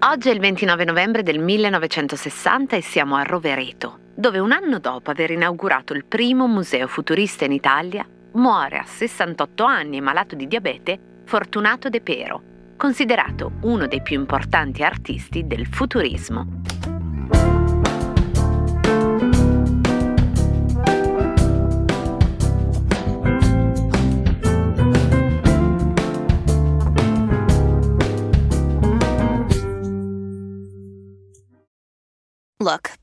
Oggi è il 29 novembre del 1960 e siamo a Rovereto, dove un anno dopo aver inaugurato il primo museo futurista in Italia, muore a 68 anni malato di diabete Fortunato De Pero, considerato uno dei più importanti artisti del futurismo.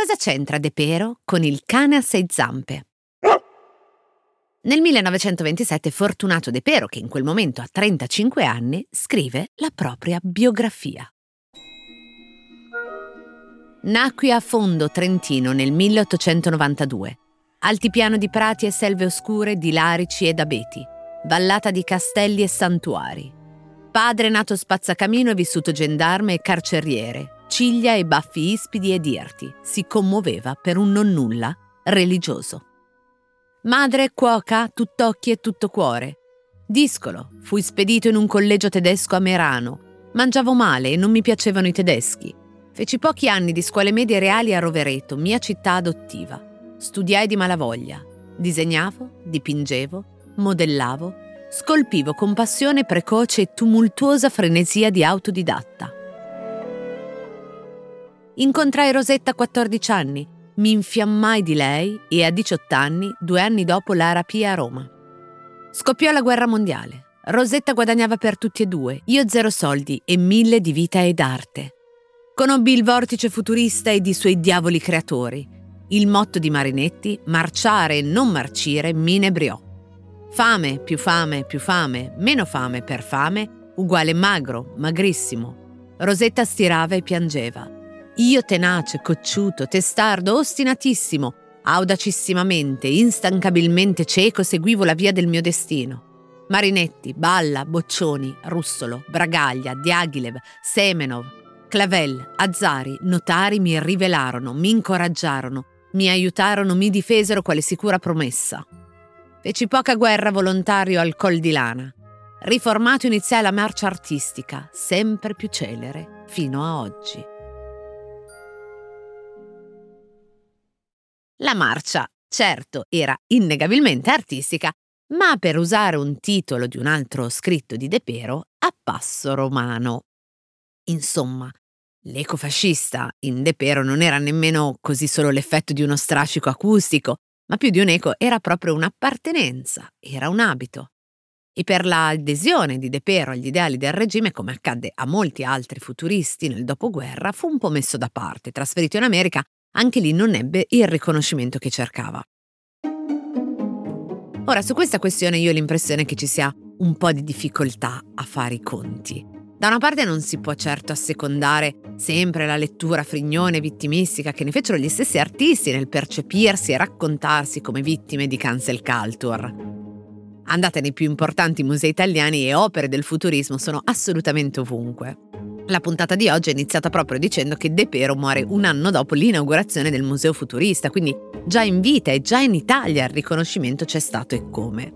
Cosa c'entra De Pero con il cane a sei zampe? Nel 1927 Fortunato De Pero, che in quel momento ha 35 anni, scrive la propria biografia. Nacque a Fondo, Trentino, nel 1892. Altipiano di prati e selve oscure, di larici ed abeti, vallata di castelli e santuari. Padre nato spazzacamino e vissuto gendarme e carceriere, ciglia e baffi ispidi ed irti, si commuoveva per un nonnulla religioso. Madre cuoca, tutt'occhi e tutto cuore. Discolo, fui spedito in un collegio tedesco a Merano. Mangiavo male e non mi piacevano i tedeschi. Feci pochi anni di scuole medie reali a Rovereto, mia città adottiva. Studiai di malavoglia. Disegnavo, dipingevo, modellavo, scolpivo con passione precoce e tumultuosa frenesia di autodidatta. Incontrai Rosetta a 14 anni, mi infiammai di lei e a 18 anni, due anni dopo, la rapii a Roma. Scoppiò la guerra mondiale. Rosetta guadagnava per tutti e due, io zero soldi e mille di vita ed arte. Conobbi il vortice futurista ed i suoi diavoli creatori. Il motto di Marinetti, marciare e non marcire, mi inebriò. Fame, più fame, più fame, meno fame per fame, uguale magro, magrissimo. Rosetta stirava e piangeva. Io tenace, cocciuto, testardo, ostinatissimo, audacissimamente, instancabilmente cieco seguivo la via del mio destino. Marinetti, Balla, Boccioni, Russolo, Bragaglia, Diaghilev, Semenov, Clavel, Azzari, notari mi rivelarono, mi incoraggiarono, mi aiutarono, mi difesero quale sicura promessa. Feci poca guerra volontario al Col di Lana. Riformato iniziai la marcia artistica, sempre più celere, fino a oggi. La marcia, certo, era innegabilmente artistica, ma per usare un titolo di un altro scritto di De Pero, a passo romano. Insomma, l'ecofascista in De Pero non era nemmeno così solo l'effetto di uno strascico acustico, ma più di un eco era proprio un'appartenenza, era un abito. E per l'adesione di De Pero agli ideali del regime, come accadde a molti altri futuristi nel dopoguerra, fu un po' messo da parte, trasferito in America, anche lì non ebbe il riconoscimento che cercava. Ora, su questa questione io ho l'impressione che ci sia un po' di difficoltà a fare i conti. Da una parte non si può certo assecondare sempre la lettura frignone e vittimistica che ne fecero gli stessi artisti nel percepirsi e raccontarsi come vittime di cancel culture. Andate nei più importanti musei italiani e opere del futurismo sono assolutamente ovunque. La puntata di oggi è iniziata proprio dicendo che De Pero muore un anno dopo l'inaugurazione del Museo Futurista, quindi già in vita e già in Italia il riconoscimento c'è stato e come.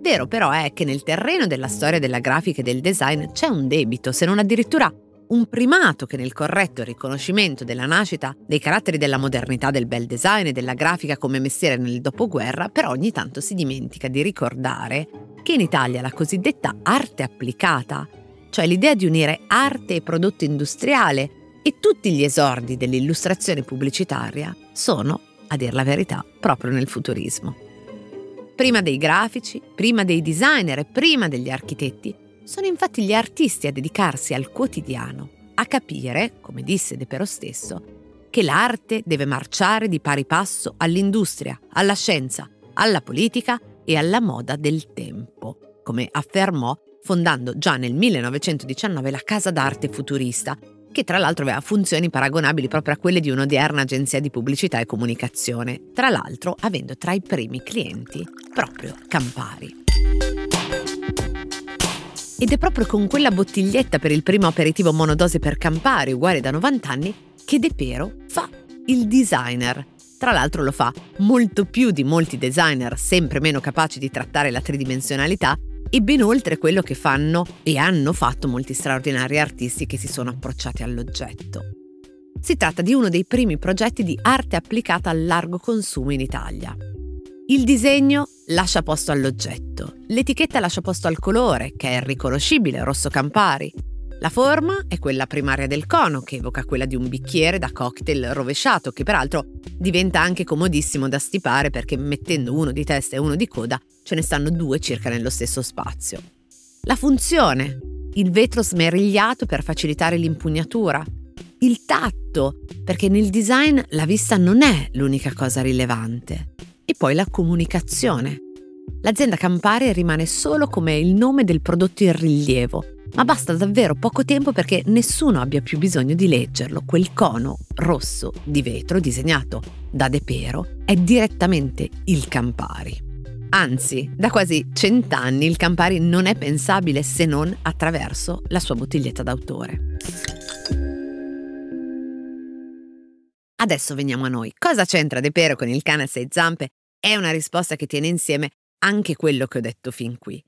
Vero però è che nel terreno della storia della grafica e del design c'è un debito, se non addirittura un primato che nel corretto riconoscimento della nascita dei caratteri della modernità del bel design e della grafica come mestiere nel dopoguerra, però ogni tanto si dimentica di ricordare che in Italia la cosiddetta arte applicata, cioè l'idea di unire arte e prodotto industriale e tutti gli esordi dell'illustrazione pubblicitaria, sono, a dir la verità, proprio nel futurismo. Prima dei grafici, prima dei designer e prima degli architetti, sono infatti gli artisti a dedicarsi al quotidiano, a capire, come disse De Pero stesso, che l'arte deve marciare di pari passo all'industria, alla scienza, alla politica e alla moda del tempo, come affermò fondando già nel 1919 la Casa d'Arte Futurista, che tra l'altro aveva funzioni paragonabili proprio a quelle di un'odierna agenzia di pubblicità e comunicazione, tra l'altro avendo tra i primi clienti proprio Campari. Ed è proprio con quella bottiglietta per il primo aperitivo monodose per Campari, uguale da 90 anni, che De Pero fa il designer. Tra l'altro lo fa molto più di molti designer sempre meno capaci di trattare la tridimensionalità e ben oltre quello che fanno e hanno fatto molti straordinari artisti che si sono approcciati all'oggetto. Si tratta di uno dei primi progetti di arte applicata al largo consumo in Italia. Il disegno lascia posto all'oggetto, l'etichetta lascia posto al colore, che è riconoscibile, rosso Campari. La forma è quella primaria del cono, che evoca quella di un bicchiere da cocktail rovesciato, che peraltro diventa anche comodissimo da stipare perché mettendo uno di testa e uno di coda ce ne stanno due circa nello stesso spazio. La funzione, il vetro smerigliato per facilitare l'impugnatura, il tatto, perché nel design la vista non è l'unica cosa rilevante, e poi la comunicazione. L'azienda Campari rimane solo come il nome del prodotto in rilievo, ma basta davvero poco tempo perché nessuno abbia più bisogno di leggerlo. Quel cono rosso di vetro disegnato da De Pero è direttamente il Campari. Anzi, da quasi cent'anni il Campari non è pensabile se non attraverso la sua bottiglietta d'autore. Adesso veniamo a noi. Cosa c'entra De Pero con il cane a sei zampe? È una risposta che tiene insieme anche quello che ho detto fin qui.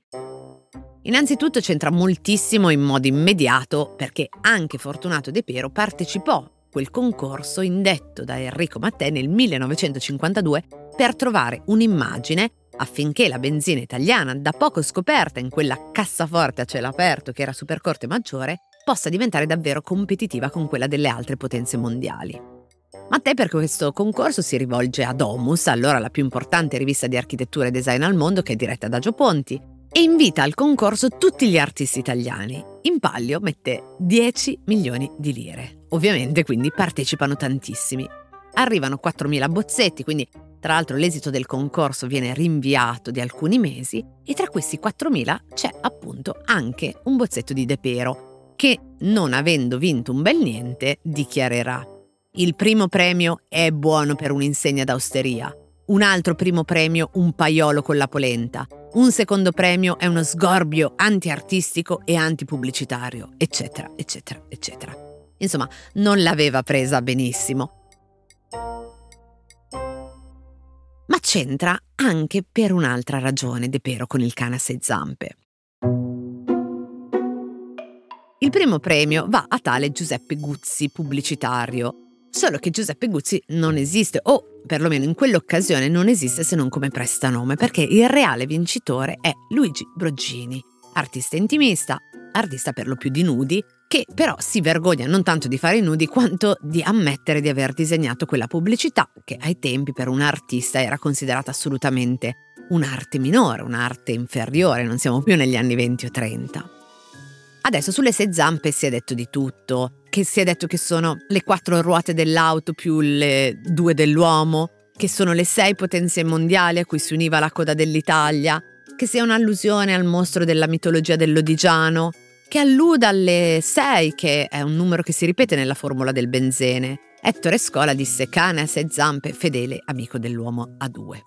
Innanzitutto c'entra moltissimo in modo immediato perché anche Fortunato De Pero partecipò a quel concorso indetto da Enrico Mattei nel 1952 per trovare un'immagine affinché la benzina italiana, da poco scoperta in quella cassaforte a cielo aperto che era Supercorte Maggiore, possa diventare davvero competitiva con quella delle altre potenze mondiali. Mattei per questo concorso si rivolge a Domus, allora la più importante rivista di architettura e design al mondo che è diretta da Gio Ponti, e invita al concorso tutti gli artisti italiani. In palio mette 10 milioni di lire. Ovviamente quindi partecipano tantissimi. Arrivano 4.000 bozzetti, quindi tra l'altro l'esito del concorso viene rinviato di alcuni mesi e tra questi 4.000 c'è appunto anche un bozzetto di De Pero che, non avendo vinto un bel niente, dichiarerà il primo premio è buono per un'insegna d'austeria, un altro primo premio un paiolo con la polenta, un secondo premio è uno sgorbio antiartistico e antipubblicitario, eccetera, eccetera, eccetera. Insomma, non l'aveva presa benissimo. Ma c'entra anche per un'altra ragione De Pero con il cane a sei zampe. Il primo premio va a tale Giuseppe Guzzi, pubblicitario, Solo che Giuseppe Guzzi non esiste, o perlomeno in quell'occasione non esiste se non come prestanome, perché il reale vincitore è Luigi Broggini, artista intimista, artista per lo più di nudi, che però si vergogna non tanto di fare i nudi quanto di ammettere di aver disegnato quella pubblicità che ai tempi per un artista era considerata assolutamente un'arte minore, un'arte inferiore, non siamo più negli anni 20 o 30. Adesso sulle sei zampe si è detto di tutto, che si è detto che sono le quattro ruote dell'auto più le due dell'uomo, che sono le sei potenze mondiali a cui si univa la coda dell'Italia, che sia un'allusione al mostro della mitologia dell'Odigiano, che alluda alle sei, che è un numero che si ripete nella formula del benzene. Ettore Scola disse cane a sei zampe, fedele amico dell'uomo a due.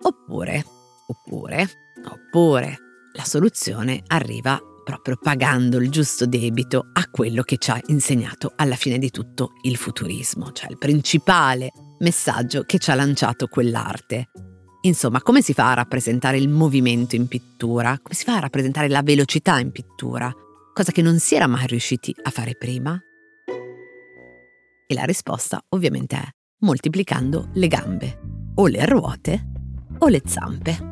Oppure, oppure, oppure, la soluzione arriva proprio pagando il giusto debito a quello che ci ha insegnato alla fine di tutto il futurismo, cioè il principale messaggio che ci ha lanciato quell'arte. Insomma, come si fa a rappresentare il movimento in pittura? Come si fa a rappresentare la velocità in pittura? Cosa che non si era mai riusciti a fare prima? E la risposta ovviamente è moltiplicando le gambe, o le ruote o le zampe.